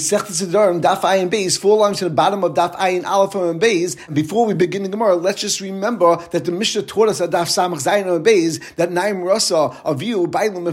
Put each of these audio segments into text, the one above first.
Sechtes Siddharim, Daf Ayin Beis, four lines to the bottom of Daf Ayin Aleph and Beis. And before we begin the Gemara, let's just remember that the Mishnah taught us at Daf Samach Zayin and Beis that Naim Rasa of you, Bailam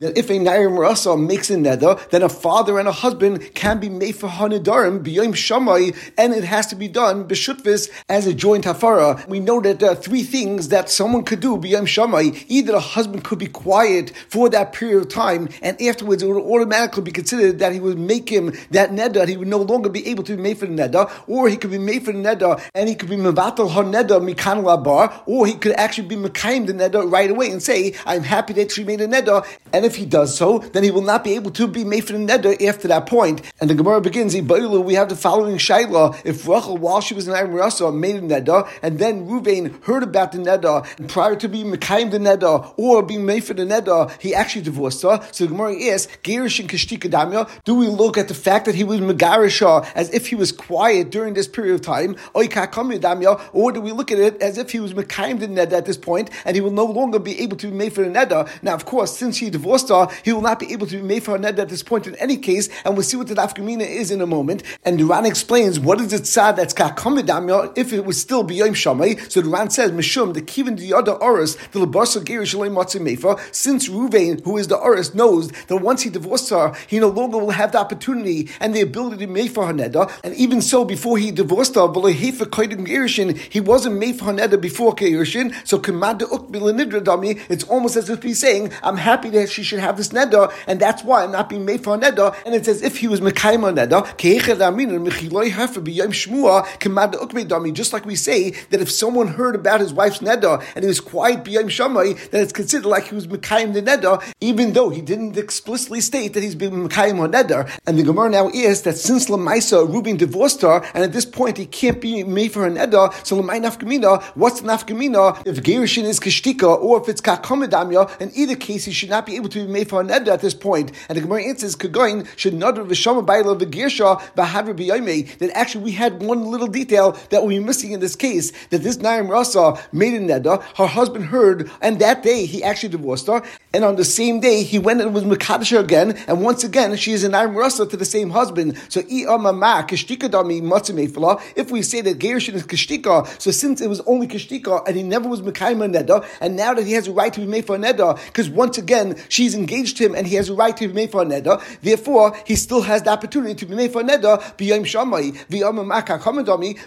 that if a Naim Rasa makes a nether, then a father and a husband can be made for Hanidarim, B'yom Shamai, and it has to be done B'shutvis as a joint hafara. We know that there are three things that someone could do B'yom Shamai. Either a husband could be quiet for that period of time, and afterwards it would automatically be considered that he would make him that neder, he would no longer be able to be made for the neder, or he could be made for the neder and he could be mevatel ha neder mikan labar, or he could actually be mekayim the neder right away and say, I'm happy that she made a neder, and if he does so, then he will not be able to be made for the neder after that point. And the Gemara begins, we have the following shaila, if Rachel, while she was in Ayim Rasa, made a neder, and then Ruvain heard about the neda, and prior to being mekayim the neder, or being made for the neder, he actually divorced her. So the Gemara asks, and Kashtika Damya, do we look at the fact that he was Megarisha as if he was quiet during this period of time, or do we look at it as if he was Mekayim the Neda at this point and he will no longer be able to be made for the Neda? Now, of course, since he divorced her, he will not be able to be made for a Neda at this point in any case, and we'll see what the Nafkamina is in a moment. And the Ran explains what is it sad that's Kakamidamya if it was still B'yom Shamay. So the Ran says, Mishum, the Kivin the other Oris, the Labarsa Gerish Mefa, since Ruvain, who is the Oris, knows that once he divorced her, he no longer will have the opportunity and the ability to make for Haneda. And even so, before he divorced her, he wasn't made for Haneda before Kirishin. So it's almost as if he's saying, I'm happy that she should have this Neda, and that's why I'm not being made for Haneda. And it's as if he was Mekayim Haneda. Just like we say that if someone heard about his wife's Neda and he was quiet b'yom shamay, then it's considered like he was Mekayim the Neda, even though he didn't explicitly state that he's been Mekayim Haneda. And the Gemara now is that since Lamaisa Reuben divorced her, and at this point he can't be made for an Edda, so Lamai Nafkamina, what's the Nafkamina? If Gerushin is Kashtika or if it's Kakomidamya, in either case he should not be able to be made for an Edda at this point. And the Gemara answers, Kagoin should not have Vishama Baila Vigirsha Bahadra Biyame, that actually we had one little detail that we were missing in this case, that this Naim Rasa made an Edda, her husband heard, and that day he actually divorced her, and on the same day he went and was Makadisha again, and once again she is an Naim Rasa to the same husband. So if we say that Gershon is kishtika, so since it was only kishtika and he never was mekayim neda, and now that he has a right to be made for a neda, because once again she's engaged to him and he has a right to be made for a neda, therefore he still has the opportunity to be made for a neda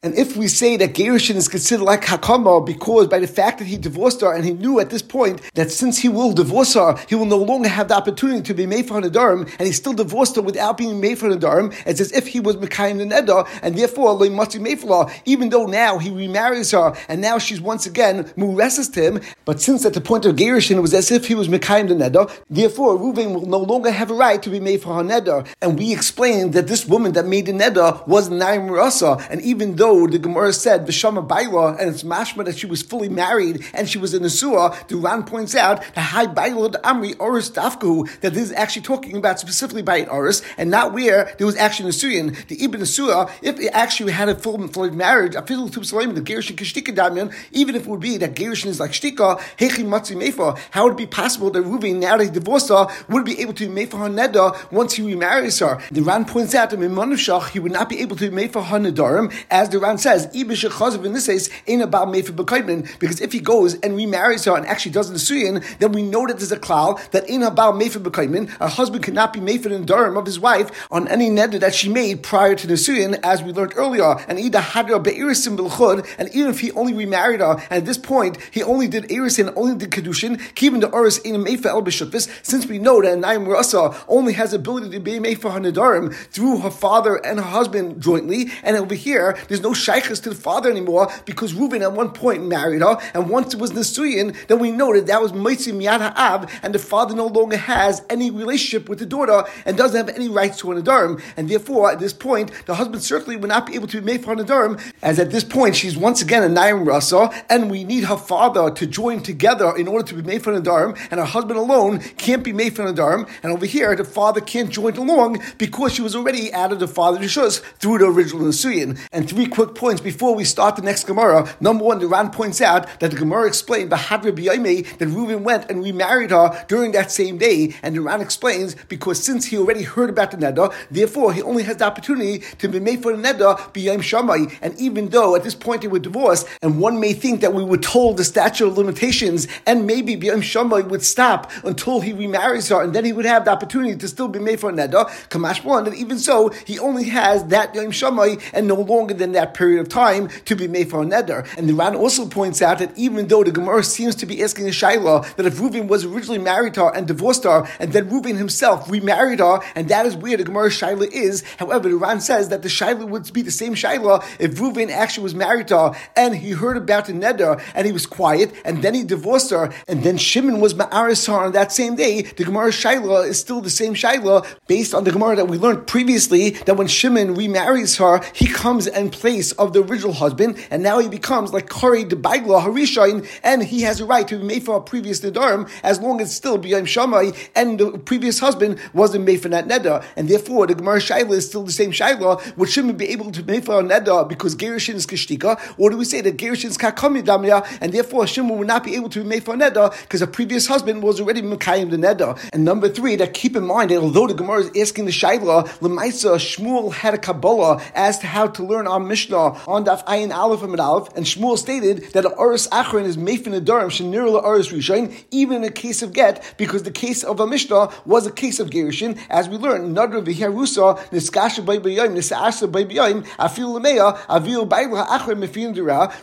And if we say that Gershon is considered like hakama because by the fact that he divorced her and he knew at this point that since he will divorce her, he will no longer have the opportunity to be made for a nedarim, and he still divorced her without being made for a nedarim, it's as if he was Mekayim the Neda, and therefore, Le Mati Mefla, even though now he remarries her, and now she's once again Mureses to him, but since at the point of Gerishin it was as if he was Mekayim the Neda, therefore Ruvain will no longer have a right to be made for her Neda. And we explained that this woman that made the Neda was Naim Rasa, and even though the Gemara said Vishama Baila, and it's mashma that she was fully married and she was in the Surah, the Ran points out the High Baila Amri Oris Dafku, that this is actually talking about specifically by an Oris, and not where there was actually Nisuyin, the Ibn Asura, if it actually had a full full marriage, a physical to Salim, the Gerushin Kishtika Damian, even if it would be that Gerushin is like Shtika, Hechi Matzi Mefa, how would it be possible that Ruvi, now that he divorced her, would be able to for her Neda once he remarries her? The Ran points out that in Manushach, he would not be able to for her Nedarim, as the Ran says, Ibish Chazav in this case, ain't about for Bekaidman, because if he goes and remarries her and actually does the Suyin, then we know that there's a cloud that in about for Bekaidman, a husband cannot be for the Nedarim of his wife on any Neder that she made prior to the Suyin, as we learned earlier, and either Hadra Be'irisim Bilchud, and even if he only remarried her, and at this point he only did Irisin, only did Kedushin, keeping the Uris in a Meifa El Bishufis, since we know that Naim Rasa only has ability to be made for Nadarim through her father and her husband jointly, and over here there's no Shaykhs to the father anymore because Reuben at one point married her, and once it was Nisuyin, then we know that that was Moitzi Miyad Ha'av, and the father no longer has any relationship with the daughter and doesn't have any rights to Nadarim, and therefore at this point the husband certainly would not be able to be made for Nadarim, as at this point she's once again a Naim Rasa, and we need her father to join together in order to be made for Nadarim, and her husband alone can't be made for Nadarim, and over here the father can't join along because she was already out of the father's shus through the original Nisuyin. And three quick points before we start the next Gemara. Number one, the Ran points out that the Gemara explained Bahadra B'yayme that Reuben went and remarried her during that same day, and the Ran explains because since he already heard about the Therefore, he only has the opportunity to be made for the neder b'yom shamai. And even though at this point they were divorced, and one may think that we were told the statute of limitations, and maybe b'yom shamai would stop until he remarries her, and then he would have the opportunity to still be made for a neder. Kamash and even so, he only has that yom shamai and no longer than that period of time to be made for a neder. And the Ran also points out that even though the Gemara seems to be asking a shaila that if Reuven was originally married to her and divorced her, and then Reuven himself remarried her, and that is where the Gemara shaila is. However, the Ran says that the shaila would be the same shaila if Reuven actually was married to her and he heard about the neder and he was quiet, and then he divorced her, and then Shimon was ma'aris her on that same day. The Gemara shaila is still the same shaila based on the Gemara that we learned previously that when Shimon remarries her, he comes in place of the original husband, and now he becomes like Kari de Baigla Harishain, and he has a right to be made for a previous Nedarim as long as still B'yam Shamai, and the previous husband wasn't made for that Neder. And therefore, the Gemara Shaila is still the same Shaila. Would Shimon be able to make for a Neder because Gerishin is Kishtika? Or do we say that Gerishin is Kakamidamya, and therefore Shimon would not be able to be made for a Neder because a previous husband was already Mekayim the Neder? And number three, that keep in mind that although the Gemara is asking the Shaila, Lemaisa Shmuel had a Kabbalah as to how to learn our Mishnah on Daf Ayin Aleph and Aleph, and Shmuel stated that the Aris Achron is Mefin Adarim Shenir Aris Rishain, even in a case of get, because the case of a Mishnah was a case of Gerushin, as we learned,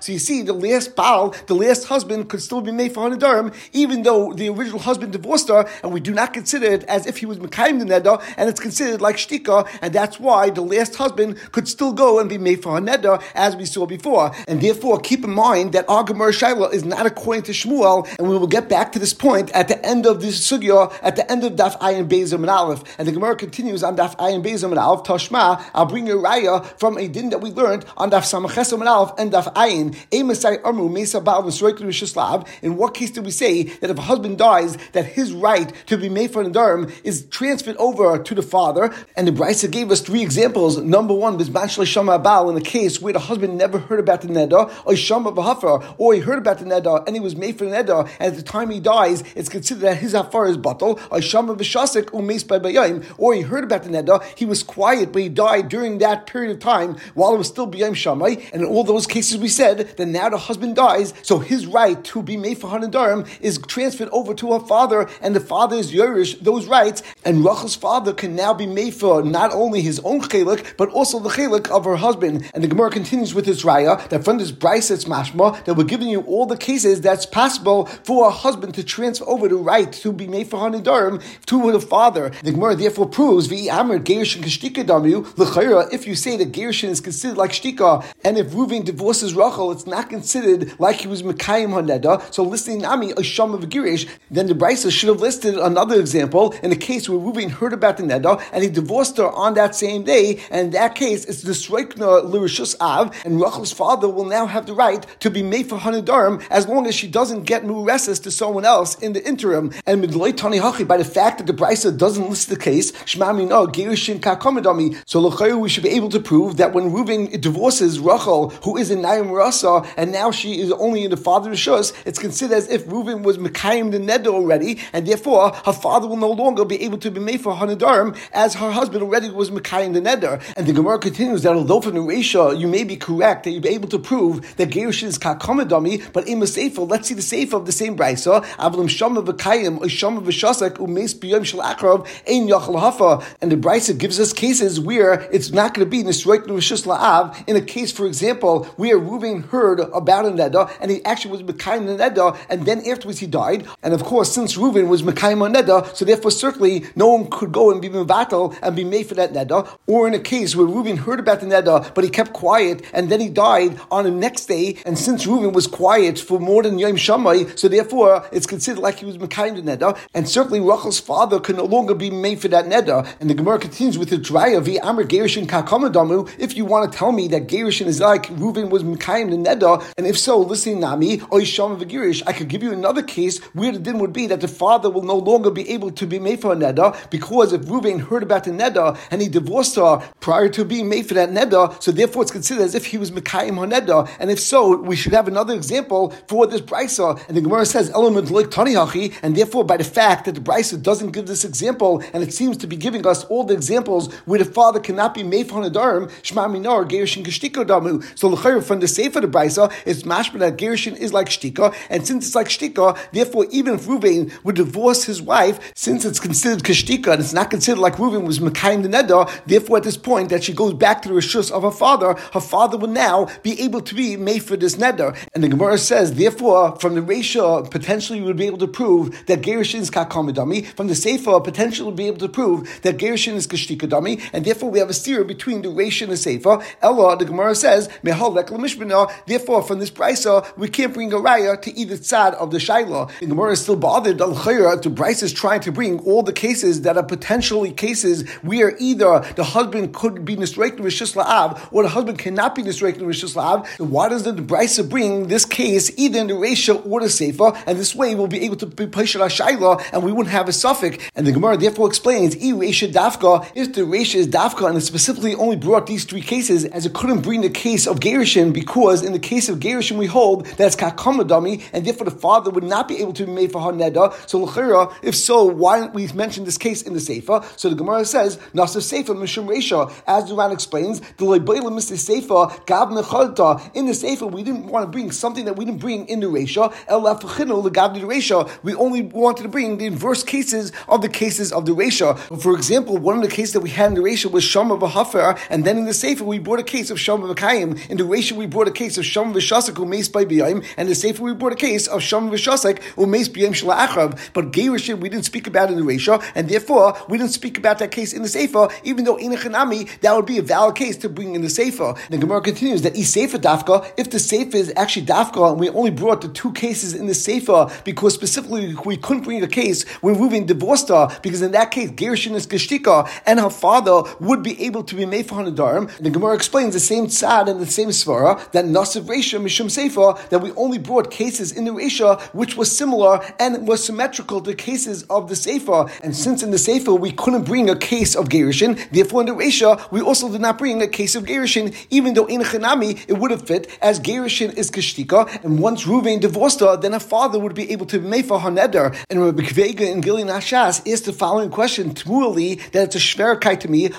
So you see, the last Baal, the last husband, could still be made for Hanadarim, even though the original husband divorced her, and we do not consider it as if he was Mekayim the Neda, and it's considered like Shtika, and that's why the last husband could still go and be made for Haneda, as we saw before. And therefore, keep in mind that our Gemara Shaila is not according to Shmuel, and we will get back to this point at the end of this sugya, at the end of Daf Ayin Bezim and Aleph. And the Gemara continues on Daf Ayin Bezim and Aleph, Tashma, I'll bring you a raya from a din that we learned on Daf Samachesom and Aleph and Daf Ayin, Emasai Amru, Mesa Baal, Shislav. In what case do we say that if a husband dies, that his right to be made for an Nadarim is transferred over to the father? And the Brisa gave us three examples. Number one, was Bizman Shama Baal, in the case where the husband never heard about the neder, or Shama V'Hafar, or he heard about the neder and he was made for the neder, and at the time he dies, it's considered that his hafar is batal, or Shama V'Shasik Umes by Bayayim, or he heard about the neder, he was quiet, but he died during that period of time while it was still Bayayim Shamai, and in all those cases we said that now the husband dies, so his right to be made for Hanadarim is transferred over to her father, and the father is Yerish, those rights, and Rachel's father can now be made for not only his own chelik, but also the chelik of her husband. And the Gemara continues with this raya that from this Brisa it's mashma that we're giving you all the cases that's possible for a husband to transfer over the right to be made for Hanidarim to the father. The Gemara therefore proves Damu L'chayra. If you say that Gerishin is considered like Shtika, and if Reuven divorces Rachel, it's not considered like he was Mekayim Haneda. So listening Nami a Sham of Girish, then the Brisa should have listed another example in a case where Reuven heard about the Neda and he divorced her on that same day. And in that case, it's the Sreikna Lirishus Av, and Rachel's father will now have the right to be made for Hanadarm as long as she doesn't get Mureses to someone else in the interim. And Midloi Tani Hachi, by the fact that the Brisa doesn't list the case, Shmami no, oh, Gerishin Kakomedami. So Lochayu, we should be able to prove that when Reuven divorces Rachel, who is in Naim Rasa, and now she is only in the father's shus, it's considered as if Reuven was Mekayim the Neder already, and therefore her father will no longer be able to be made for Hanadarm as her husband already was Mekayim the Neder. And the Gemara continues that although from the Resha you may be correct that you'll be able to prove that Gerush is Kakomadami, but in Sefer, let's see the Sefer of the same Brisa, Avlim Shama V'Kayim, Shama V'Shasak, Umes B'Yom Shel Ein Yachal Hafa. And the Brisa gives us cases where it's not going to be Nisroik Nushus La'av, in a case, for example, where Reuven heard about a Neda, and he actually was Mekayim the Neda, and then afterwards he died. And of course, since Reuven was Mekayim Neda, so therefore certainly no one could go and be Mevatel and be made for that Neda. Or in a case where Reuven heard about the Neda, but he kept quiet, and then he died on the next day, and since Reuven was quiet for more than Yom Shammai, so therefore it's considered like he was Mekayim the Neda, and certainly Rachel's father could no longer be made for that Neda. And the Gemara continues with the Draya, Vi Amr Gerishin Kakamadamu, if you want to tell me that Gerishin is like Reuven was Mekayim the Neda, and if so, listen Nami, Oisham Vigirish, I could give you another case where the din would be that the father will no longer be able to be made for a Neda, because if Reuven heard about the Neda and he divorced her prior to being made for that Neda, so therefore it's considered as if he was Mekayim Haneda, and if so, we should have another example for this Brisa. And the Gemara says, element like Tanihachi, and therefore by the fact that the Brisa doesn't give this example, and it seems to be giving us all the examples where the father cannot be made for Nadarim, Shema Minar, Gerishin Geshtiko Damu. So L'chayr from the Sefer the Brisa, it's mashma that Gerishin is like Shtika, and since it's like Shtika, therefore even if Ruvain would divorce his wife, since it's considered Kashtika and it's not considered like Ruvain was Mekayim the Neder, therefore at this point that she goes back to the Rishus of her father, her father will now be able to be made for this Neder. And the Gemara says, therefore, from the Resha, potentially we would be able to prove that Gerishin is Kakamidami, from the Sefer, potentially we'll be able to prove that Gerishin is Kashtikadami, and therefore we have a steer between the Resha and the Sefer. Ella, the Gemara says, therefore from this Brisa, we can't bring a raya to either side of the Shaila. The Gemara is still bothered, Al to Brisa is trying to bring all the cases that are potentially cases where either the husband could be Nisrek Rishis La'av or the husband cannot be Nisrek Rishis La'av. Why does the Brisa bring this case either in the Resha or the Sefer? And this way we'll be able to be Peshat Shaila and we wouldn't have a suffix. And the Gemara therefore explains, E Resha Dafka, if the Resha is Dafka and it specifically only brought these three cases, as it couldn't bring the case of Gerishin because in the case of Gerishin we hold that's Kakamadami and therefore the father would not be able to be made for her neda. So l'chira, if so, why don't we mention this case in the Sefer? So the Gemara says, Nasir Sefer Mishum Resha, as the Ran explains, the Leibayla Mr. Sefer, Gav Nechalta. In the Sefer, we didn't want to bring something that we didn't bring in the Resha, El the Gav Resha. We only wanted to bring the inverse cases of the cases of the Resha. For example, one of the cases that we had in the ratio was Shama Bahafer, and then in the Sefer, we brought a case of Shama Bakayim. In the ratio we brought a case of Shama Vishasik, who maced by Biyim, and the Sefer, we brought a case of Shama Vishasik, who maced Biyim Shalachrav. But Gerushin, we didn't speak about in the ratio, and therefore we didn't speak about that case in the Sefer, even though in a Chanami, that would be a valid case to bring in the Sefer. The Gemara continues that is Sefer Dafka, if the Sefer is actually Dafka, and we only brought the two cases in the Sefer because specifically we couldn't bring a case when Reuven divorced her, because in that case, Gerushin is Geshtika, and her father would be able to be made for Hanadarim. The Gemara explains the same tzad and the same svara that Nasiv Resha Mishum Sefer, that we only brought cases in the Resha which was similar and was symmetrical to cases of the Sefer. And since in the Sefer we couldn't bring a case of Gerushin, therefore in the Resha we also did not bring a case of Gerushin, even though in Chanami it would have fit, as Gerushin is Kashtika, and once Ruvain divorced her, then her father would be able to make for her neder. And Rabbi Akiva Eiger and Gilyon HaShas asked the following question, Tmuali, that it's a shverkai to me,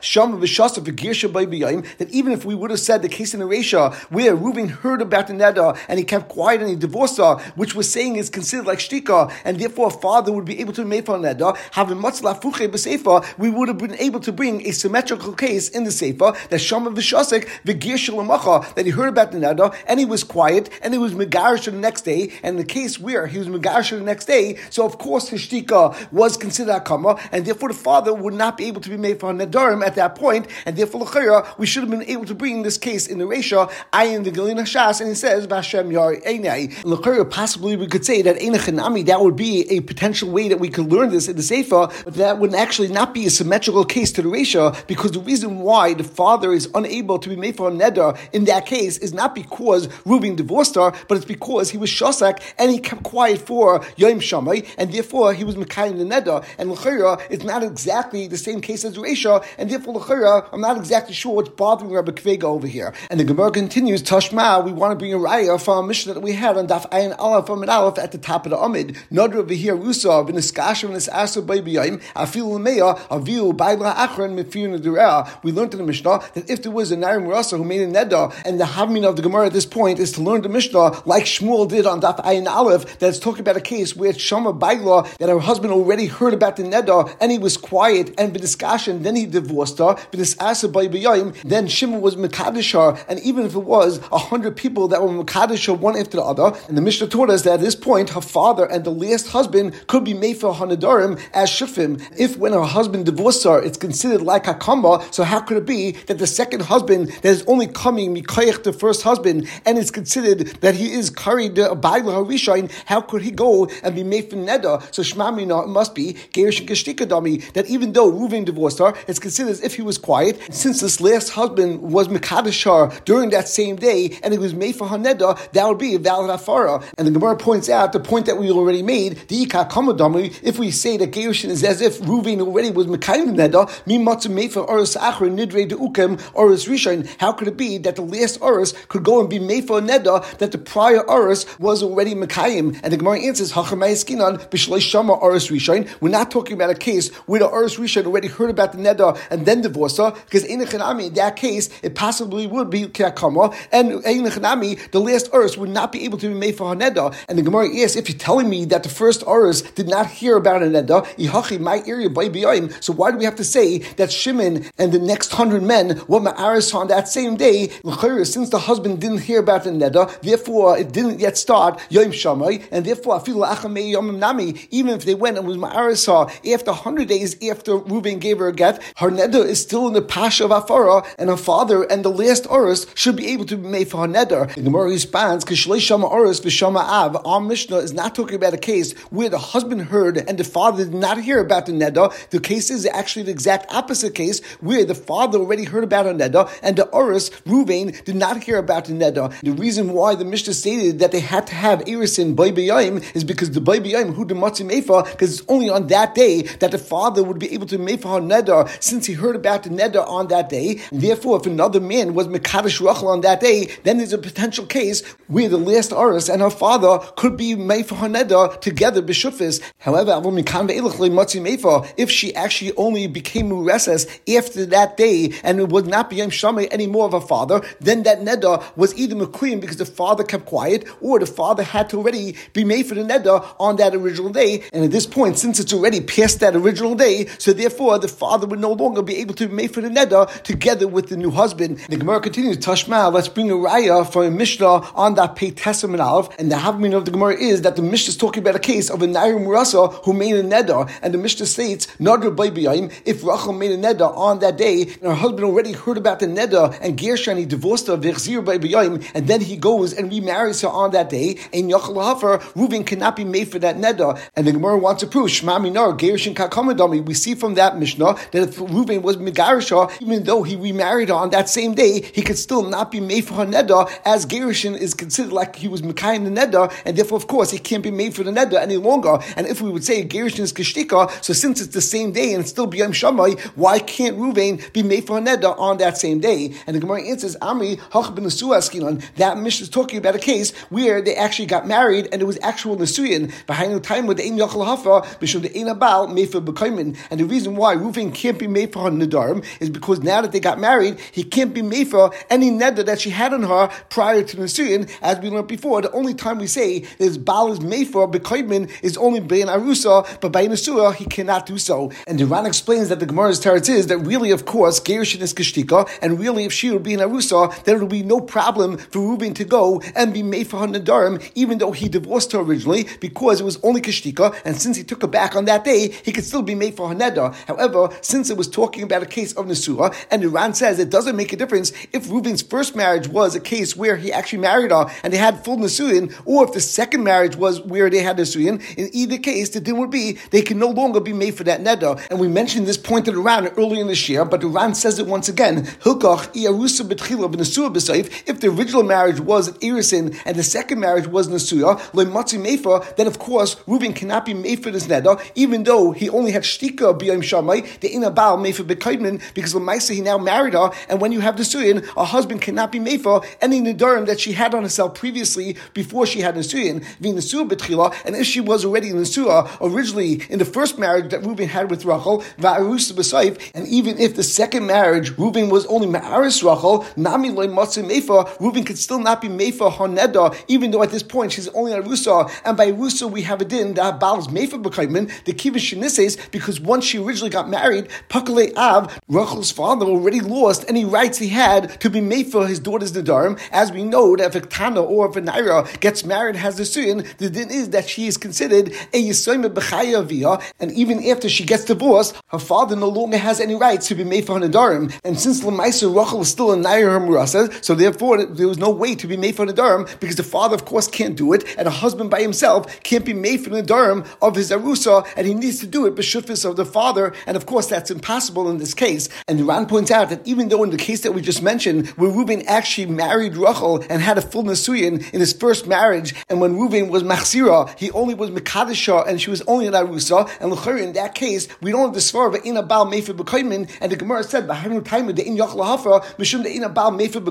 Sham that even if we would have said the case in the Resha, where Ruvain heard about the neder and he kept quiet and he divorced her, which we're saying is considered like shtika, and therefore a father would be able to make for neder, having much lafuche b'sefer, we would have been able to bring a symmetrical case in the sefer that Shama v'shasek v'gir shalamacha that he heard about the neder and he was quiet and he was megarish the next day, and the case where he was megarish the next day, so of course his shtika was considered akama, and therefore the father would not be able to be made for nedarim at that point, and therefore l'chayra we should have been able to bring this case in the Resha, I in the Gilyon HaShas, and he says Vashem Yar Einai. L'chayra possibly we could say that Einachanami, that would be a potential way that we could learn this in the Sefer, but that would actually not be a symmetrical case to the Resha, because the reason why the father is unable to be made for a neder in that case is not because Reuben divorced her, but it's because he was Shosak and he kept quiet for Yom Shamai, and therefore he was Mekayim the neder. And L'chayra, it's not exactly the same case as the Resha, and therefore L'chayra, I'm not exactly sure what's bothering Rabbi Akiva Eiger over here. And the Gemara continues, Tashma, we want to bring a raya from a mission that we had on Daf Ayin Aleph from an Aleph at the top of the Amid. Nadra v'hir Rusa, v'niskasha v'nisasa b'yayim, afilu l'meya, avilu b'ayla achron mifir nedurea. We learned in the Mishnah that if there was a Narim Rasa who made a Neda, and the Havmin of the Gemara at this point is to learn the Mishnah like Shmuel did on Daf Ayin Aleph, that's talking about a case where Shama Baila, that her husband already heard about the Neda, and he was quiet and b'niskasha, then he divorced her, then Shimon was Mekadosh her, and even if it was a hundred people that were Mekadosh her one after the other, and the Mishnah taught us that at this point her father and the last husband could be made for Hanadarim as Shufim. If when her husband divorced her, it's considered like Hakamba, so how could it be that the second husband that is only coming Mikayach the first husband, and it's considered that he is carried by the Harishain, how could he go and be made for Neda? So Shmamina it must be That even though Reuven divorced her, it's considered as if he was quiet, since this last husband was Mekadosh her during that same day, and it was made for Haneda, that would be a valid afara. And the Gemara points out the point that we already made, the Ika if we say that Gerushin is as if Reuven already was Mekayim Neda, mi matzu made for Oris Achra, Nidre de Ukem, Oris Rishon, how could it be that the last Oris could go and be made for Neda, that the prior Oris was already Mekayim? And the Gemara answers, Hachamay Skinan, Bishlei Shama Oris Rishon, we're not talking about a case where the Urs Rishon already heard about the neder and then divorced her, because in that case, it possibly would be Kiakama, and Einachanami, the last Urs would not be able to be made for her neder. And the Gemara asks, if you're telling me that the first Urs did not hear about a neder, my area so why do we have to say that Shimon and the next hundred men were Ma'aris on that same day? Since the husband didn't hear about the neder, therefore it didn't yet start Yom Shamay, and therefore even if they went and was Ma'aris after hundred days after Reuben gave her a get, her neder is still in the pasha of Afara, and her father and the last Oris should be able to be made for her neder. The Gemara responds, because Shalay Shama Oris V'Shama Av. Our Mishnah is not talking about a case where the husband heard and the father did not hear about the neder. The case is actually the exact opposite case where the father already heard about a neder and the Oris, Ruvain, did not hear about the neder. The reason why the Mishnah stated that they had to have Erisin by is because the by who the Matzi Mefa, because it's only on that day that the father would be able to make for her neder since he heard about the neder on that day. Therefore, if another man was Mekadosh Rachel on that day, then there's a potential case where the last Aris and her father could be made for her neder together, Bishufis. However, if she actually only became Mureses after that day and it would not be Yom Shamay anymore of her father, then that neder was either McQueen because the father kept quiet or the father had to already be made for the neder on that original day. And at this point, since it's already past that original day, so therefore the father would no longer be able to be made for the neder together with the new husband. The Gemara continues, Tashma, let's bring a raya for a Mishnah on that Pei Testament Aleph. And the Havmin of the Gemara is that the Mishnah is talking about a case of a Nair Murasa who made a neder. And the Mishnah states, Nadr Baibiyim, if Rachel made a neder on that day, and her husband already heard about the neder, and Gershon, he divorced her, and then he goes and remarries her on that day, and Yachal Hafer, Reuven cannot be made for that neder. And the Gemara wants to prove, Shema Minar, Gershon Kakamadami. We see from that Mishnah that if Reuven was Megarisha, even though he remarried on that same day, he could still not be made for her neder, as Gershon is considered like he was Mekai in the neder, and therefore, of course, he can't be made for the neder any longer. And if we would say Gershon is Kishtika, so since it's the same day and still B'yam Shamai, why can't Reuven be made for her neder on that same day? And the Gemara answers, Amri, Hach ben that Mishnah is talking about a case where they actually got married and it was actual Nesuyin, behind the time with the Ein Yachal Hafa, Bishum the Ein Abal, Mefer Bekaimin. And the reason why Reuven can't be made for her Nadarim is because now that they got married, he can't be made for any neder that she had on her prior to Nesuyin, as we learned before. The only time we say that Baal is made for Bekaimin is only Bein Arusa, but by Nesua he cannot do so. And the Ran explains that the Gemara's teretz is that really, of course, Gerushin is Kishtika, and really, if she would be in Arusa, there would be no problem for Reuben to go and be made for her Nadarim, even though he divorced her originally, because it was only Kishtika, and since he took her back on that day, he could still be made for her Neder. However, since it was talking about a case of Nesua, and Iran says it doesn't make a difference if Reuben's first marriage was a case where he actually married her and they had full Nesuin, or if the second marriage was where they had Nesuin, in either case, the din would be they can no longer be made for that Neda. And we mentioned this point pointed around earlier in this year, but Iran says it once again. If the original marriage was Irisin and the second marriage was Nesuya, then of course Reuben cannot be made for this neder, even though he only had shtika b'yom shamay, the ina baal made for bekaidmin, because Lamaisa he now married her, and when you have the suyin, a husband cannot be for any nedarim that she had on herself previously before she had nesuyin, being nesua betchila, and if she was already nesua originally in the first marriage that Reuben had with Rachel, va'arus b'saif, and even if the second marriage Reuben was only ma'aris Rachel, nami loy matzah mefa, Reuben could still not be mefa haneda, even though at this point she's only a rusa, and by rusa we have a din that Baal's mefa b'kaimin, the kivish shenises, because once she originally got married, Pakale Av, Rachel's father already lost any rights he had to be made for his daughter's Nadarim. As we know that if a Tana or if a Naira gets married, has the Suyin, the din is that she is considered a Yisoyme B'chaya Via, and even after she gets divorced, her father no longer has any rights to be made for her Nadarim. And since Lamaisa Rachel is still a Naira Murasa, so therefore there was no way to be made for Nadarim because the father, of course, can't do it, and a husband by himself can't be made for Nadarim of his Arusa, and he needs to do it b'shutfis of the father, and of course that's impossible in this case. And Ran points out that even though in the case that we just mentioned, where Reuben actually married Rachel and had a full Nasuyin in his first marriage, and when Reuben was Machzira, he only was Mekadisha, and she was only an Arusa, and L'chari, in that case, we don't have the Svar of in a Baal Mefer and the Gemara said, B'Hainu time the in Yachla Hafa, Mishum the in a Baal Mefer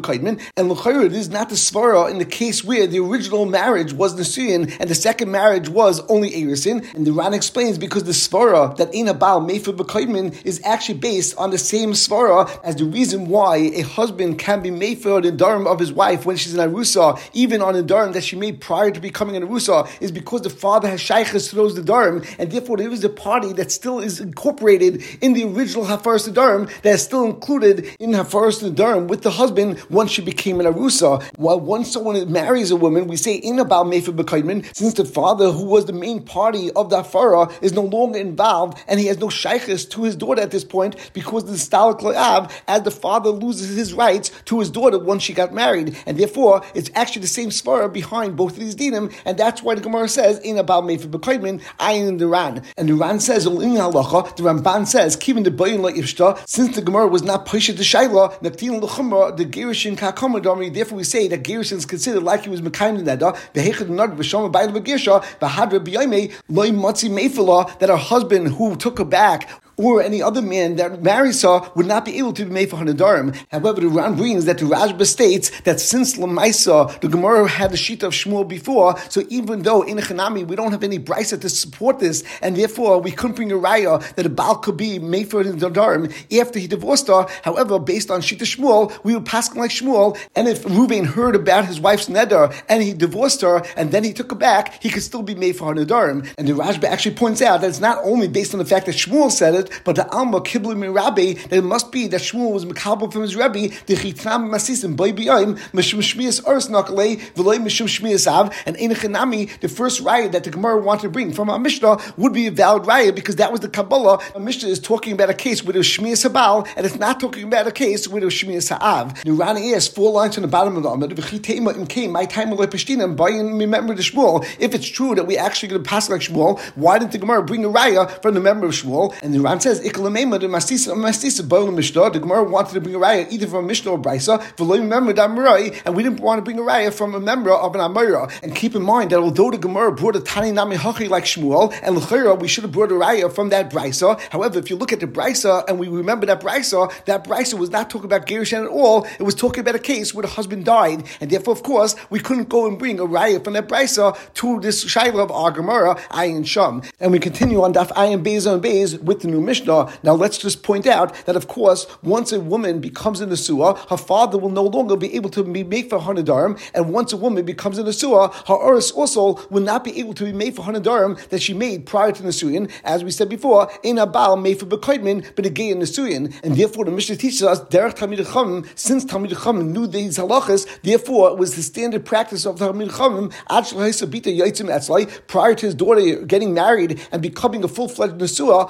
and L'chari, it is not the Svara in the case where the original marriage was Nasuyin, and the second marriage was only Erisin, and the Ran explains explains because the svara that Ina Baal Mefer B'Koidmin is actually based on the same svara as the reason why a husband can be Mefer the Dharm of his wife when she's in Arusa, even on a Dharm that she made prior to becoming an Arusa, is because the father has Shaykhs those the Dharm, and therefore there is a party that still is incorporated in the original Hafaras Dharm that is still included in Hafaras Dharm with the husband once she became an Arusa. While once someone marries a woman, we say in about Mefer B'Koidmin, since the father who was the main party of the Hafara is no longer involved and he has no Shaykhs to his daughter at this point because the Stalik La'av, as the father loses his rights to his daughter once she got married. And therefore, it's actually the same svara behind both of these dinim, and that's why the Gemara says, in about Mefer B'Koidmin, ayin in the Ran. And the Ran says, in halacha, the Ramban says, keeping the bayin like since the Gemara was not pushed to Shaila, Naktin L'chumra, the Gerishin Kakamadami, therefore we say that Gerishin is considered like he was Mekayim that, Behechad Nag, B'Shom Bayil B'Girsha, Bahadra B'Yayme, Loy Matzi That her husband who took her back or any other man that marries her would not be able to be made for Hanadarim. However, the Ran brings that the Rashba states that since Lamaisa, the Gemara had the sheet of Shmuel before, so even though in Hanami we don't have any brisa to support this, and therefore we couldn't bring a raya that a Baal could be made for Hanadarim after he divorced her. However, based on sheet of Shmuel, we would pass like Shmuel, and if Reuven heard about his wife's neder and he divorced her and then he took her back, he could still be made for Hanadarim. And the Rashba actually points out that it's not only based on the fact that Shmuel said it, it, but the Alma Kiblu Rabbi, that it must be that Shmuel was Mekabel from his Rebbe, the Chitram Masisim, Boy Biyayim, Mishum Shmias Urs Nakalei, Veloy Mishum Shmias Av, and Einachanami, the first riot that the Gemara wanted to bring from our Mishnah would be a valid riot because that was the Kabbalah. A Mishnah is talking about a case where there's Shmias Habal, and it's not talking about a case where there's Shmias Ha'av. The Rani asks four lines on the bottom of the Amid, V'chitema im Kain, my time Lepeshtina, and Bayin remember the Shmuel. If it's true that we actually going to pass like Shmuel, why didn't the Gemara bring a raya from the member of Shmuel? And the Ran says, Iklamema the Masisa Masisa Boil Mishnah. The Gemara wanted to bring a raya either from a Mishnah or Brisa, and we didn't want to bring a raya from a member of an Amira. And keep in mind that although the Gemara brought a Tani Nami Hachi like Shmuel, and L'chayra, we should have brought a raya from that Brisa. However, if you look at the Brisa and we remember that Brisa, that Brisa was not talking about Gerushan at all. It was talking about a case where the husband died, and therefore, of course, we couldn't go and bring a raya from that Brisa to this Shaila of our Gemara, Ayin Sham. And we continue on Daf Ayin Beis on Beis with the new Mishnah. Now let's just point out that of course, once a woman becomes a Nesua, her father will no longer be able to be made for Hanadarim, and once a woman becomes a Nesua, her Oris also will not be able to be made for Hanadarim that she made prior to Nesuyin, as we said before, in a Baal made for Bekoidmin, but a gay in Nesuyin. And therefore the Mishnah teaches us, Derech Talmid Chachamim, since Talmid Chachamim knew these halachas, therefore it was the standard practice of Talmid Chachamim, prior to his daughter getting married and becoming a full-fledged Nesua,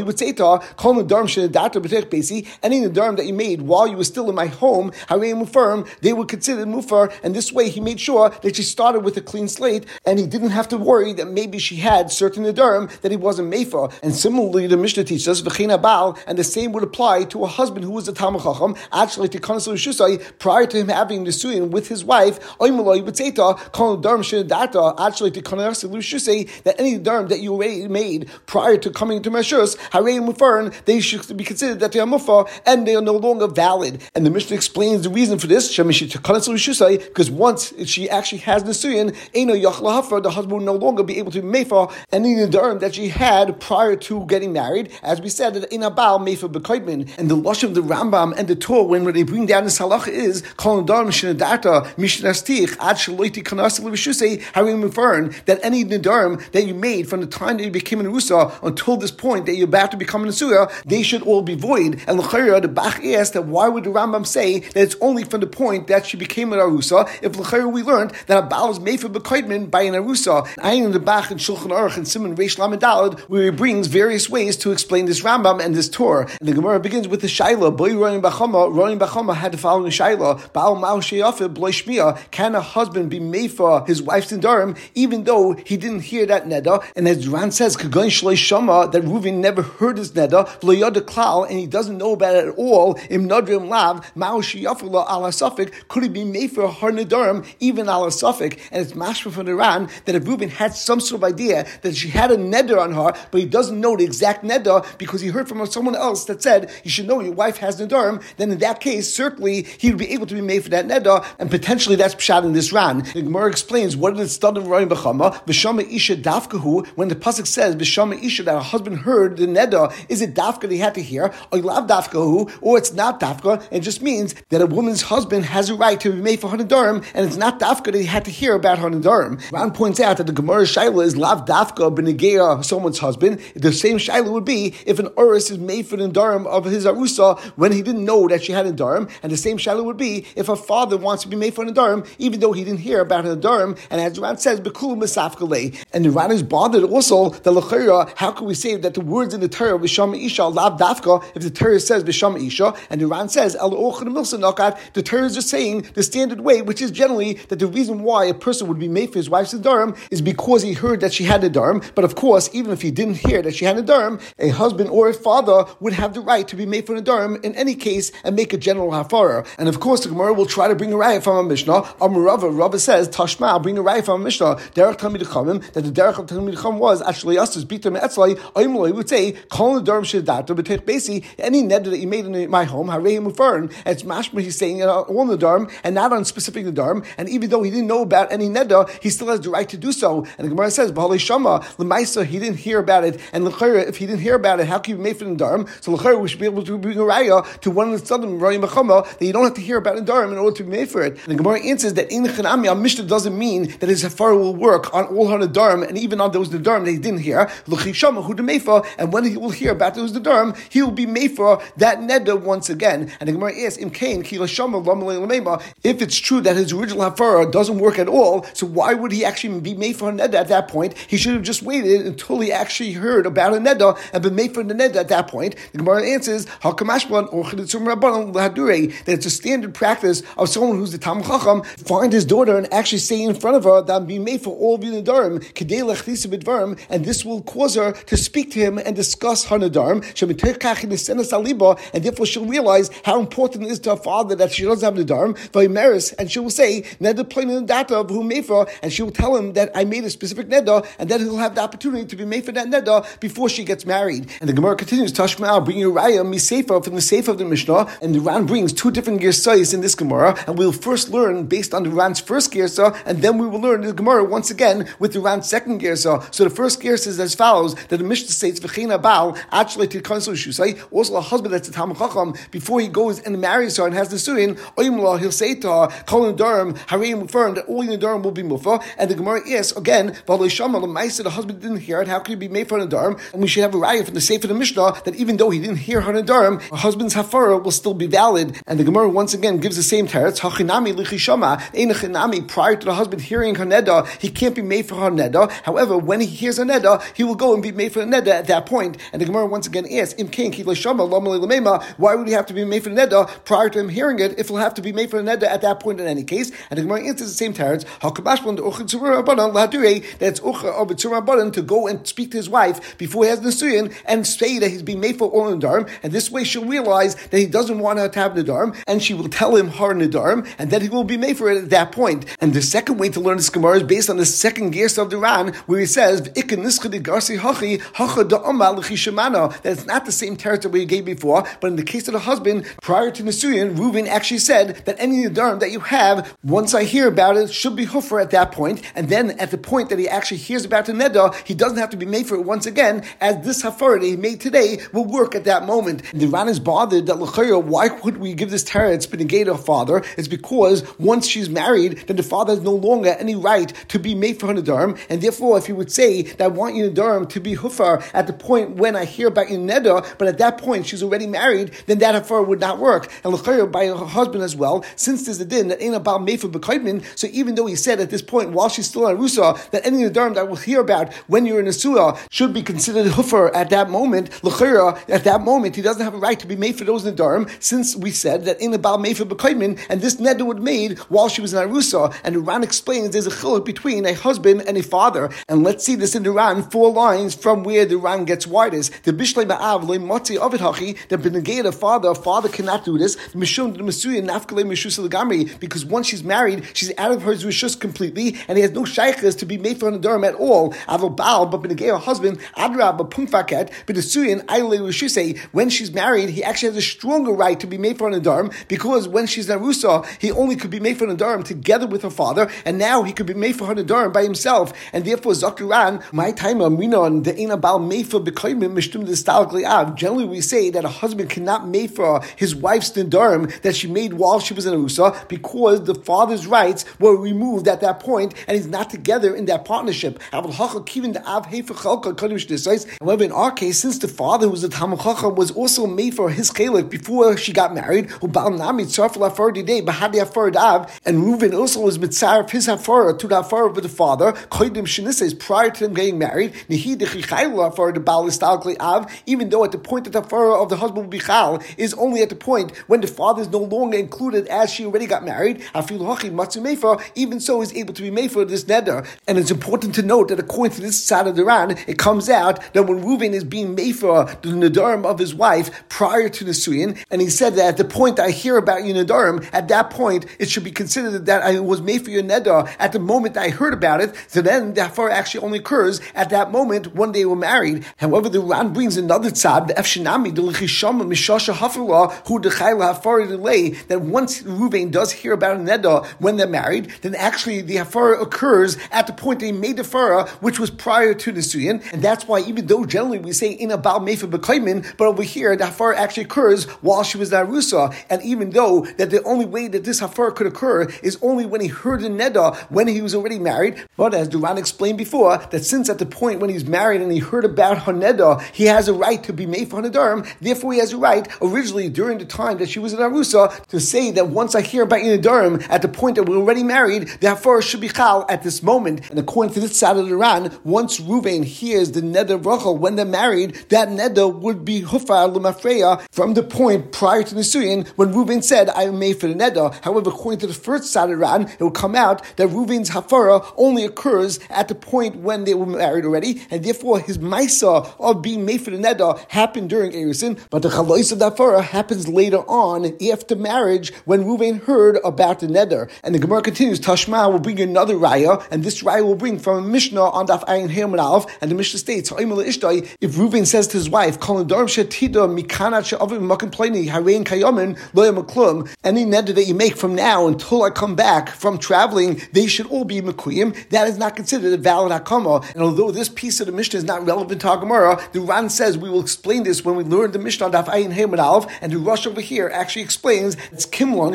he would say to her, Kol Nadarm Shedata B'tech Besi, any Nadarm that you made while you were still in my home, Harei Mufar, they were considered Mufar, and this way he made sure that she started with a clean slate, and he didn't have to worry that maybe she had certain Nadarm that he wasn't made for. And similarly, the Mishnah teaches us, Baal, and the same would apply to a husband who was a Talmud Chacham, actually to Kansel Shusai, prior to him having the Suyin with his wife, Oimaloi would say to Kol Nadarm Shedata, actually to Kansel Shusai, that any Nadarm that you already made prior to coming to Meshus, They should be considered that they are Mufar and they are no longer valid. And the Mishnah explains the reason for this, because once she actually has the Suyin, the husband will no longer be able to Mefa any Nadarim that she had prior to getting married, as we said, that in Abal Mefa Bekoidmin. And the Lush of the Rambam and the Tur, when they bring down the Salach is, that any Nadarim that you made from the time that you became an Usa until this point that you're about to become an Asura, they should all be void. And L'chayra, the Bach asked that why would the Rambam say that it's only from the point that she became an Arusa, if L'chayra we learned that a Baal is made for Bekoidman by an Arusa. I in the Bach and Shulchan Aruch and Siman Reish Lamed where he brings various ways to explain this Rambam and this Tur. And the Gemara begins with the Shaila, Boy Rami bar Chama, Ronin Bachama had the following Shaila, Baal Mao Sheyafe, Bloy Shmiya, can a husband be made for his wife's Nidarim, even though he didn't hear that Neda? And as Ran says, Kagon Shloi Shama, that Reuven never heard his neder, klal, and he doesn't know about it at all, im nadrim lav, ma'oshiyafula ala suffik, could he be made for her nedarim, even ala suffik? And it's mashma from Iran that if Reuben had some sort of idea that she had a neder on her, but he doesn't know the exact neder because he heard from someone else that said, you should know your wife has nedarim, then in that case, certainly he would be able to be made for that neder, and potentially that's pshat in this ran. The Gemara explains what did it in Rami bar Chama, V'shama Isha Dafkahu, when the Pasuk says, V'shama Isha, that her husband heard the neder, is it Dafka that he had to hear, or Lav who, or it's not Dafka, it just means that a woman's husband has a right to be made for her nedarim, and it's not Dafka that he had to hear about her nedarim. Ran points out that the Gemara Shaila is Lav Dafka B'negeya, someone's husband. The same Shaila would be if an Uris is made for the nedarim of his Arusa when he didn't know that she had a nedarim, and the same Shaila would be if a father wants to be made for a nedarim, even though he didn't hear about her nedarim, and as Ran says, Bekulu Misafkale. And the Ran is bothered also that how can we say that the words in the Torah, B'Sham Isha, Lav Dafka, if the Torah says B'Sham Isha, and the Ran says, El the Torah is just saying the standard way, which is generally that the reason why a person would be made for his wife's nedarim is because he heard that she had a nedarim. But of course, even if he didn't hear that she had a nedarim, a husband or a father would have the right to be made for a nedarim in any case and make a general hafara. And of course, the Gemara will try to bring a raya from a Mishnah. Amrava, Rava says, Tashma, I'll bring a raya from a Mishnah. Derech Chamim, that the Derech of Chacham was actually us as Bitam Etzlai. Aimloi would say, Kol nedarim shedata, but take basi any neder that you made in my home, Harei Mufarin. It's mashma. He's saying uh, on the nedarim and not on specific the nedarim. And even though he didn't know about any neder, he still has the right to do so. And the Gemara says, B'halei Shama, L'maisa, he didn't hear about it. And L'chayra, if he didn't hear about it, how can you make it for nedarim? So L'chayra, we should be able to bring a raya to one of the sudden Rami bar Chama that you don't have to hear about nedarim in order to be made for it. And the Gemara answers that in Chanami, our Mishnah doesn't mean that his hafara will work on all her nedarim and even on those the nedarim that he didn't hear. Who the Mefa, and when he will hear about those nedarim, he will be made for that neder once again. And the Gemara asks, if it's true that his original hafara doesn't work at all, so why would he actually be made for a neder at that point? He should have just waited until he actually heard about a neder and been made for the neder at that point. The Gemara answers, that it's a standard practice of someone who's the Tam Chacham, find his daughter and actually say in front of her that I'm being made for all of you nedarim, and this will cause her to speak to him and discuss her nedarim, and therefore she'll realize how important it is to her father that she doesn't have the nedarim, and she will say, Neder plain in data of who and she will tell him that I made a specific neder, and then he'll have the opportunity to be made for that neder before she gets married. And the Gemara continues, Tashma, bringing raya, misefa from the sefer of the Mishnah, and the Ran brings two different girsayis in this Gemara, and we'll first learn based on the Ran's first girsa, and then we will learn the Gemara once again with the Ran's second girsa. So the first girsa is as follows: that the Mishnah states, "V'china bal actually to kansel shusay." Also, a husband that's a Talmud Chacham before he goes and marries her and has the suin, oimla he'll say to her, "Kol nedarim harim firm that all in nedarim will be mufa." And the Gemara is again, "V'aloishama l'maisa." The husband didn't hear it. How can he be made for nedarim? And we should have a raya from the Sefer of the Mishnah that even though he didn't hear her nedarim, her husband's hafara will still be valid. And the Gemara once again gives the same teretz. Hachinami lichishama einachinami prior to the husband hearing her neda, he can't be made for her neda. However, when he hears a neda, he will go and be made for the neda at that point. And the Gemara once again asks, Im king why would he have to be made for the neda prior to him hearing it if he'll have to be made for the neda at that point in any case? And the Gemara answers the same teretz. That it's ucha of Tsurabadan to go and speak to his wife before he has the and say that he's being made for all nedarim. And this way she'll realize that he doesn't want her to have nedarim, and she will tell him her nedarim, and then he will be made for it at that point. And the second way to learn this Gemara is based on the second gears of the Ran, where he says, that it's not the same territory we gave before, but in the case of the husband, prior to Nisuyin, Reuven actually said that any nedarim that you have, once I hear about it, should be huffer at that point, and then at the point that he actually hears about the neder, he doesn't have to be made for it once again, as this hafar that he made today will work at that moment. And the Ran is bothered that why would we give this been a father. It's because once she's married, then the father has no longer any right to be made for her nedarim, and therefore, if he would say that I want your nedarim to be hufar at the point when I hear about in neder, but at that point she's already married, then that affair would not work. And l'chayr by her husband as well, since there's a din that ain't about mefer b'kaidmin. So even though he said at this point, while she's still on rusa, that any nedarim that we'll hear about when you're in a surah should be considered hufar at that moment. L'chayr at that moment he doesn't have a right to be made for those nedarim, since we said that in about mefer b'kaidmin, and this neder would made while she was in arusa. And Iran explains there's a chiluk between a husband and a father. And let's see this in the Ran, four lines from where the Ran gets why this. The Bishlei Ma'av, Le Motzi Ovid Hachi, the Benegay the father, a father cannot do this. Mishum the Masuya Nafkale Mishus Lagamri, because once she's married, she's out of her Zushus completely, and he has no shaykhs to be made for an at all. Aval Baal, but Benegay her husband, Adrab, but the Suyan, Aile Rishuse, when she's married, he actually has a stronger right to be made for an because when she's Narusa, he only could be made for an together with her father, and now he could be made for Adurim by himself, and therefore Zakaran, my time, Amina, and the Ena Baal Mefer The. Generally, we say that a husband cannot make for his wife's Nidarim that she made while she was in Arusa because the father's rights were removed at that point and he's not together in that partnership. However, in our case, since the father who was a Talmud was also made for his chalik before she got married, and Reuven also was mitzaref his hafara to the hafara of the father, prior to them getting married, even though at the point that the hafara of the husband will be chal is only at the point when the father is no longer included as she already got married. Afil Haki, Matsu even so, is able to be made for this neder. And it's important to note that according to this side of the Ran, it comes out that when Reuven is being made for the nedarim of his wife prior to the suyin, and he said that at the point I hear about your nedarim, at that point it should be considered that I was made for your neder at the moment I heard about it. So then the hafar actually only occurs at that moment when they were married. However, the Ran brings another tzad, the efshinami, the lechishama mishasha hafara, who dechayla hafar delay, that once Ruvain does hear about a neder when they're married, then actually the hafara occurs at the point they made the hafara, which was prior to the suyin, and that's why even though generally we say in a bal mefa bekaimin, but over here the hafara actually occurs while she was narusa, and even though that the only way that this hafara could occur is only when he heard the neder when he was already married, but as the Ran explained before, that since at the point when he's married and he heard about He has a right to be made for Hanedarim, therefore he has a right, originally during the time that she was in Arusa, to say that once I hear about Hanedarim, at the point that we're already married, the Hafar should be Chal at this moment. And according to this side of the Ran, once Ruvain hears the Neder Rachel when they're married, that Neder would be Hufar Lumafreya from the point prior to the Suyin when Ruvain said, I am made for the Neder. However, according to the first side of the Ran, it will come out that Ruvain's Hafara only occurs at the point when they were married already, and therefore his Maisa of being made for the Neder happened during Erusin, but the Chalois of Dafara happens later on after marriage when Ruvain heard about the Neder. And the Gemara continues, Tashma will bring another Raya, and this Raya will bring from a Mishnah on Daf Ayin Herman and the Mishnah states, if Ruvain says to his wife, any neder that you make from now until I come back from traveling, they should all be Mekuyim. That is not considered a valid Hakama. And although this piece of the Mishnah is not relevant to our Gemara, the Ran says we will explain this when we learn the Mishnah Daf Ayin Herman Alf, and the Rosh over here actually explains it's Kimlon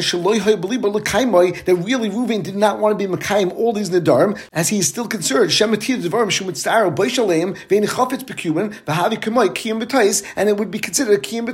that really Ruvain did not want to be Mekayim all these Nadarim, as he is still concerned. Shematir Devarim Shumit Staro Baishalem Vein Chafetz Bekubin Vahavi Kamai Kiyim B'tais, and it would be considered a Kiyim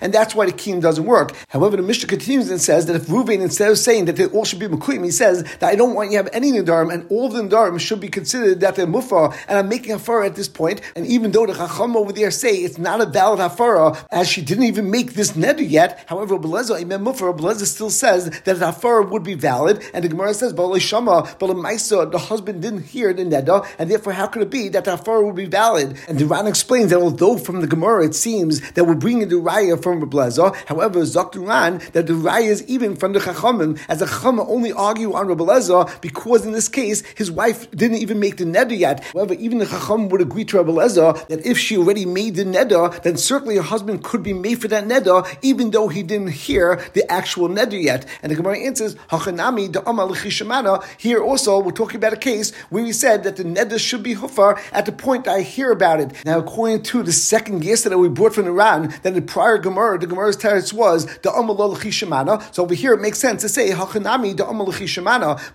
and that's why the Kiyim doesn't work. However, the Mishnah continues and says that if Ruvain, instead of saying that they all should be Mekuyim, he says that I don't want you to have any Nadarim, and all the Nadarim should be considered that they're Mufa, and I'm making a fur at this point, and even though the Chacham over there say it's not a valid hafara, as she didn't even make this neder yet. However, Beleza Imam Mufar, Beleza still says that the hafara would be valid, and the Gemara says, but Shama, but the husband didn't hear the neder, and therefore how could it be that the hafara would be valid? And the Ran explains that although from the Gemara it seems that we're bringing the raya from Beleza, however, Zakh Ran that the raya is even from the Chachamim, as the Chachamim only argue on Beleza because in this case his wife didn't even make the neder yet. However, even the Chacham would agree to Beleza that if she already made the neder, then certainly her husband could be made for that neder, even though he didn't hear the actual neder yet. And the Gemara answers, Hachanami da Here also, we're talking about a case where we said that the neder should be hufar at the point I hear about it. Now, according to the second guess that we brought from the Ran, that the prior Gemara, the Gemara's teretz was the amal So over here, it makes sense to say Hachanami da amal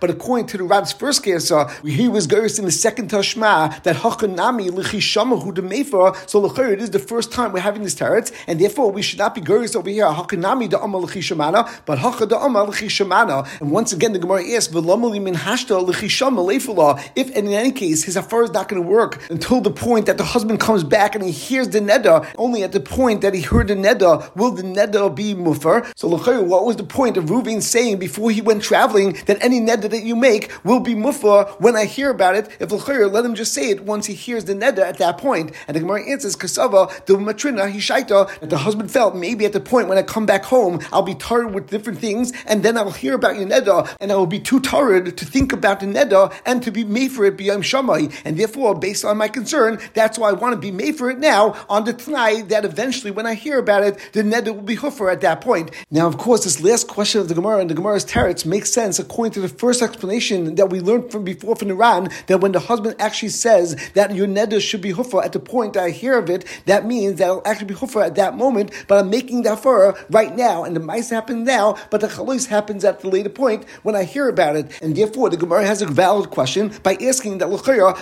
But according to the Ran's first guess, uh, he was goes in the second Tashma that Hachanami l'chishama hu So it is the first time we're having this teretz, and therefore we should not be gurious over here. Hakanami da amal shamana, but hacha da amal shamana. And once again, the Gemara asks, "V'lamali min hashta If in any case his affair is not going to work until the point that the husband comes back and he hears the neda, only at the point that he heard the neda will the neda be mufer. So Lachayr, what was the point of Reuven saying before he went traveling that any neda that you make will be mufer when I hear about it? If Lachayr, let him just say it once he hears the neda at that point, and And the Gemara answers, Kasava, the matrina, hishaita, that the husband felt maybe at the point when I come back home, I'll be tired with different things, and then I'll hear about your neda, and I will be too tired to think about the neda and to be made for it beyond shamai. And therefore, based on my concern, that's why I want to be made for it now on the tonight that eventually when I hear about it, the neder will be huffer at that point. Now, of course, this last question of the Gemara and the Gemara's teretz makes sense according to the first explanation that we learned from before from the Ran, that when the husband actually says that your neder should be huffer at the point that I hear of it, that means that it'll actually be huffer at that moment, but I'm making that for right now, and the mice happen now, but the chalos happens at the later point when I hear about it. And therefore, the Gemara has a valid question by asking that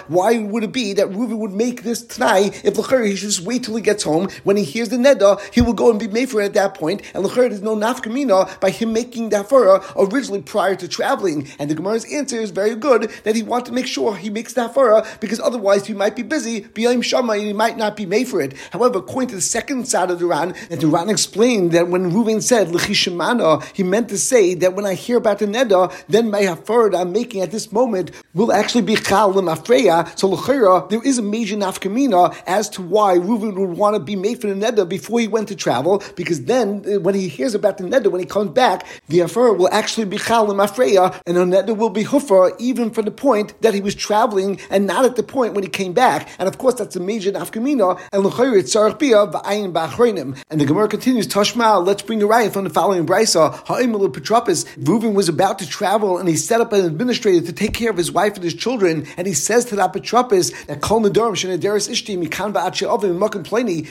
why would it be that Reuven would make this tonight if he should just wait till he gets home when he hears the neda, he will go and be it at that point, and l'chayr there's no nafkamina by him making that furah originally prior to traveling. And the Gemara's answer is very good that he wants to make sure he makes that furah because otherwise he might be busy, b'yayim shama, and he might not be made for it. However, according to the second side of the Ran, that the Ran explained that when Reuven said l'chishimana, he meant to say that when I hear about the neda, then my hafara I'm making at this moment will actually be chal l'mafreya. So l'chayra, there is a major nafkamina as to why Reuven would want to be made for the neder before he went to travel, because then uh, when he hears about the neder, when he comes back, the afar will actually be chal afreya, and the neder will be hufa even from the point that he was traveling and not at the point when he came back. And of course, that's a major nafkamina, and l'chayr tzarich bia. And the Gemara continues, Tashma, let's bring a riot from the following brisa. Ha'imel Petropis, Reuven was about to travel, and he set up an administrator to take care of his wife and his children, and he says to that Petropis that kol nedarim shenederis ishti mikan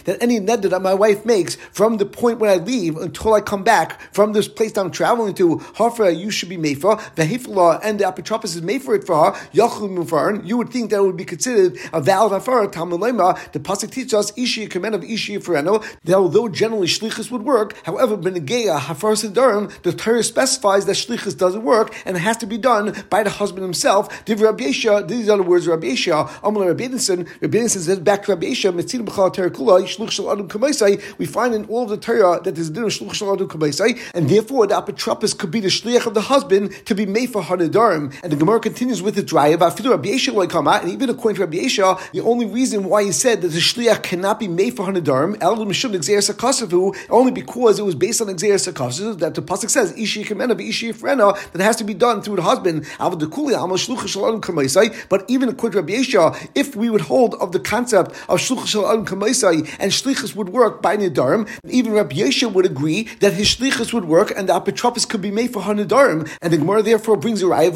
that any neder that my wife makes from the point when I leave until I come back from this place I'm traveling to, Hafra, you should be made for, the Hifla and the Apotropos is made for it for her, you would think that it would be considered a valid Hafara, Talmulema, the Pasuk teaches us, Ishi command of Ishi Fereno, that although generally Shlichus would work, however, Benegeya, Hafar Sidarim, the Torah specifies that Shlichus doesn't work and it has to be done by the husband himself. Div Rabbi Yeshua, these are the words Rabbi Yeshua, Amal Rabbi Yedinson, Rabbi Yedinson says back to Rabbi Yeshua, we find in all of the Torah that there's a din of shluch shel adam and therefore the apotropos could be the shliach of the husband to be made for hanadarim. And the Gemara continues with the dry of Afidu Rabbi come out, and even according to Rabbi Yeshua, the only reason why he said that the shliach cannot be made for hanadarim, only because it was based on exeris sakasavu that the pasuk says ishi kamena ishi frena that has to be done through the husband. But even according to Rabbi Yeshua, if we would hold of the concept of shluch shel adam and shlichus would work by Nidarim. Even Rabbi Yeshua would agree that his shlichus would work and the apotropos could be made for Hanidarim. And the Gemara therefore brings raya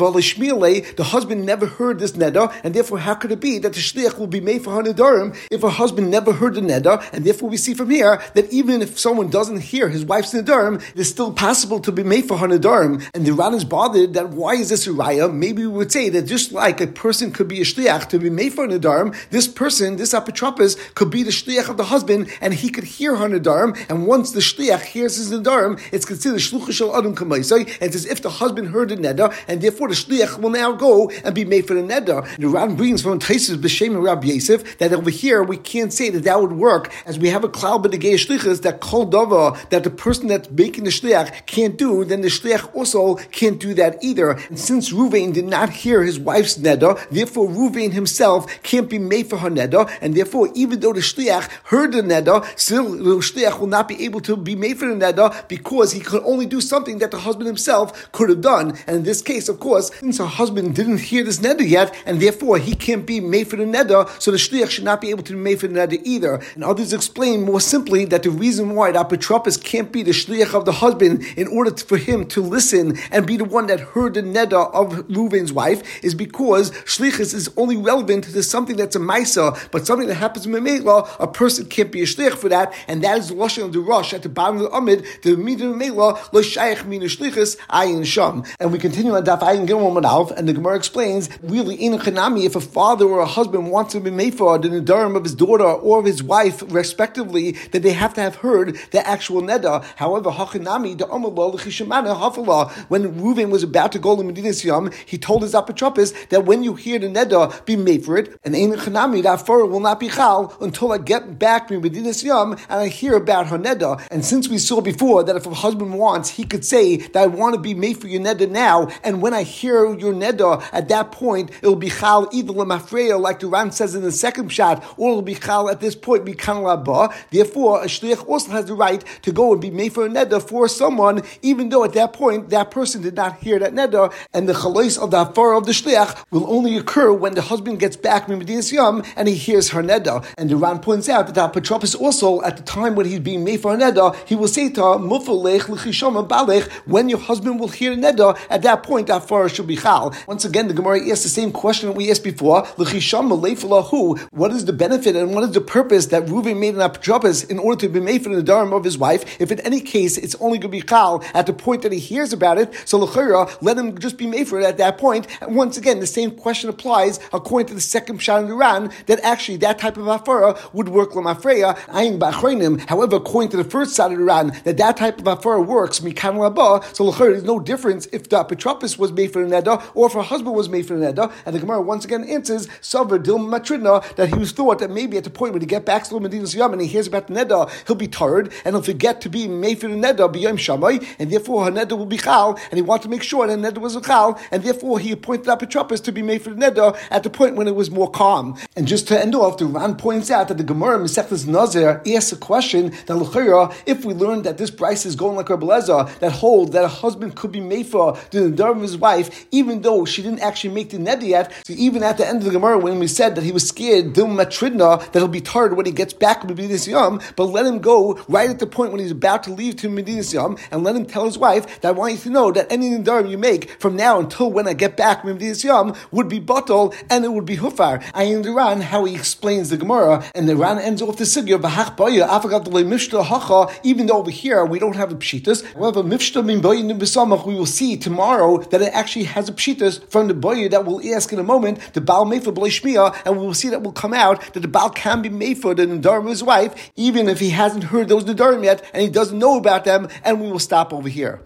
the husband never heard this neder, and therefore how could it be that the shlich will be made for Hanidarim if a husband never heard the neder? And therefore we see from here that even if someone doesn't hear his wife's Nidarim, it's still possible to be made for Hanidarim. And the Ran is bothered that why is this a raya? Maybe we would say that just like a person could be a shliach to be made for Nidarim, this person, this apotropos, could be the shliach of the husband, and he could hear her nadarim. And once the shliach hears his nadarim, it's considered shlucha shel adam kamaisai. It's as if the husband heard the neder, and therefore the shliach will now go and be made for the neder. The Ran brings from Taisus b'shem and Rabbi Yosef that over here we can't say that that would work, as we have a cloud b'negei shlichas that kol dava that the person that's making the shliach can't do, then the shliach also can't do that either. And since Ruvain did not hear his wife's neder, therefore Ruvain himself can't be made for her neder, and therefore even though the shliach heard the neder, still the shliach will not be able to be made for the neder because he could only do something that the husband himself could have done. And in this case, of course, since her husband didn't hear this neder yet, and therefore he can't be made for the neder, so the shliach should not be able to be made for neder either. And others explain more simply that the reason why the apotropos can't be the shliach of the husband in order for him to listen and be the one that heard the neder of Reuven's wife is because shlichus is only relevant to something that's a maisa, but something that happens in Memela, a person can't be a shlich for that, and that is the lashon of the Rosh at the bottom of the amid. The midah Memela lo shayich mina shlichus ayin sham. And we continue on daf ayin gimel and the Gemara explains really in chanami if a father or a husband wants to be made for the of his daughter or of his wife respectively, that they have to have heard the actual neda. However, amalo l'chishamana hafala when Reuven was about to go to Medinas Yam, he told his apotropos that when you hear the neda, be made for it, and ein chanami that fur will not be chal until I get back to Medinas Yam and I hear about her neda. And since we saw before that if a husband wants, he could say that I want to be made for your neda now, and when I hear your neda, at that point it will be chal either lemafreya, like the Ran says in the second shot, or it'll be chal at this point, be kanalaba. Therefore, a shliach also has the right to go and be made for a neder for someone, even though at that point that person did not hear that neder, and the chalais of the afar of the shliach will only occur when the husband gets back from and he hears her neder. And the Ran points out that the apotropos also, at the time when he's being made for a neder, he will say to her, mufalech l'chishama balech, when your husband will hear neder, at that point that far should be chal. Once again, the Gemara asks the same question that we asked before, l'chishama leifalahu, what is the benefit and what is the purpose that Reuven made an apotropos in order to be made for the darim of his wife, if in any case it's only going to be chal at the point that he hears about it, so l'chira, let him just be made for it at that point. And once again, the same question applies according to the second Pshat in the Ran, that actually that type of afara would work lamafreya, ayin ba'achreinim. However, according to the first side of the Iran, that that type of afara works, mikan laba, so l'chira, there's no difference if the apotropos was made for the neda or if her husband was made for the neda. And the Gemara once again answers, Savar Dil Matridna, that he was thought that maybe at the point when he get back to Medina Yam and he hears about the neda, he'll be tired and he'll forget to be the neda b'yom shamay, and therefore her neda will be chal, and he wanted to make sure that neda was a chal, and therefore he appointed up apotropos to be made for the neda at the point when it was more calm. And just to end off, the Ran points out that the Gemara Masechtas Nazir asks a question that L'chayra, if we learn that this price is going like Rabbi that hold that a husband could be made for the neder of his wife, even though she didn't actually make the neder yet. So even at the end of the Gemara, when we said that he was scared, Matridna, that he'll be tired when he gets back to Medina but let him go right at the point when he's about to leave to Medina and let him tell his wife that I want you to know that any neder you make from now until when I get back from Medina Yam would be bottle and it would be hufar. I in the Ran how he explains the Gemara, and the Ran ends off the sugya b'hach baya afagat mishta hacha. Even though over here we don't have the pshitas, however, mishta min we will see tomorrow that it actually has a pshitas from the boya that we'll ask in a moment. The Baal Shmiya, and we will see that will come out that the Baal can be made for the Nadarim of his wife, even if he hasn't heard those Nadarim yet and he doesn't know about them, and we will stop over here.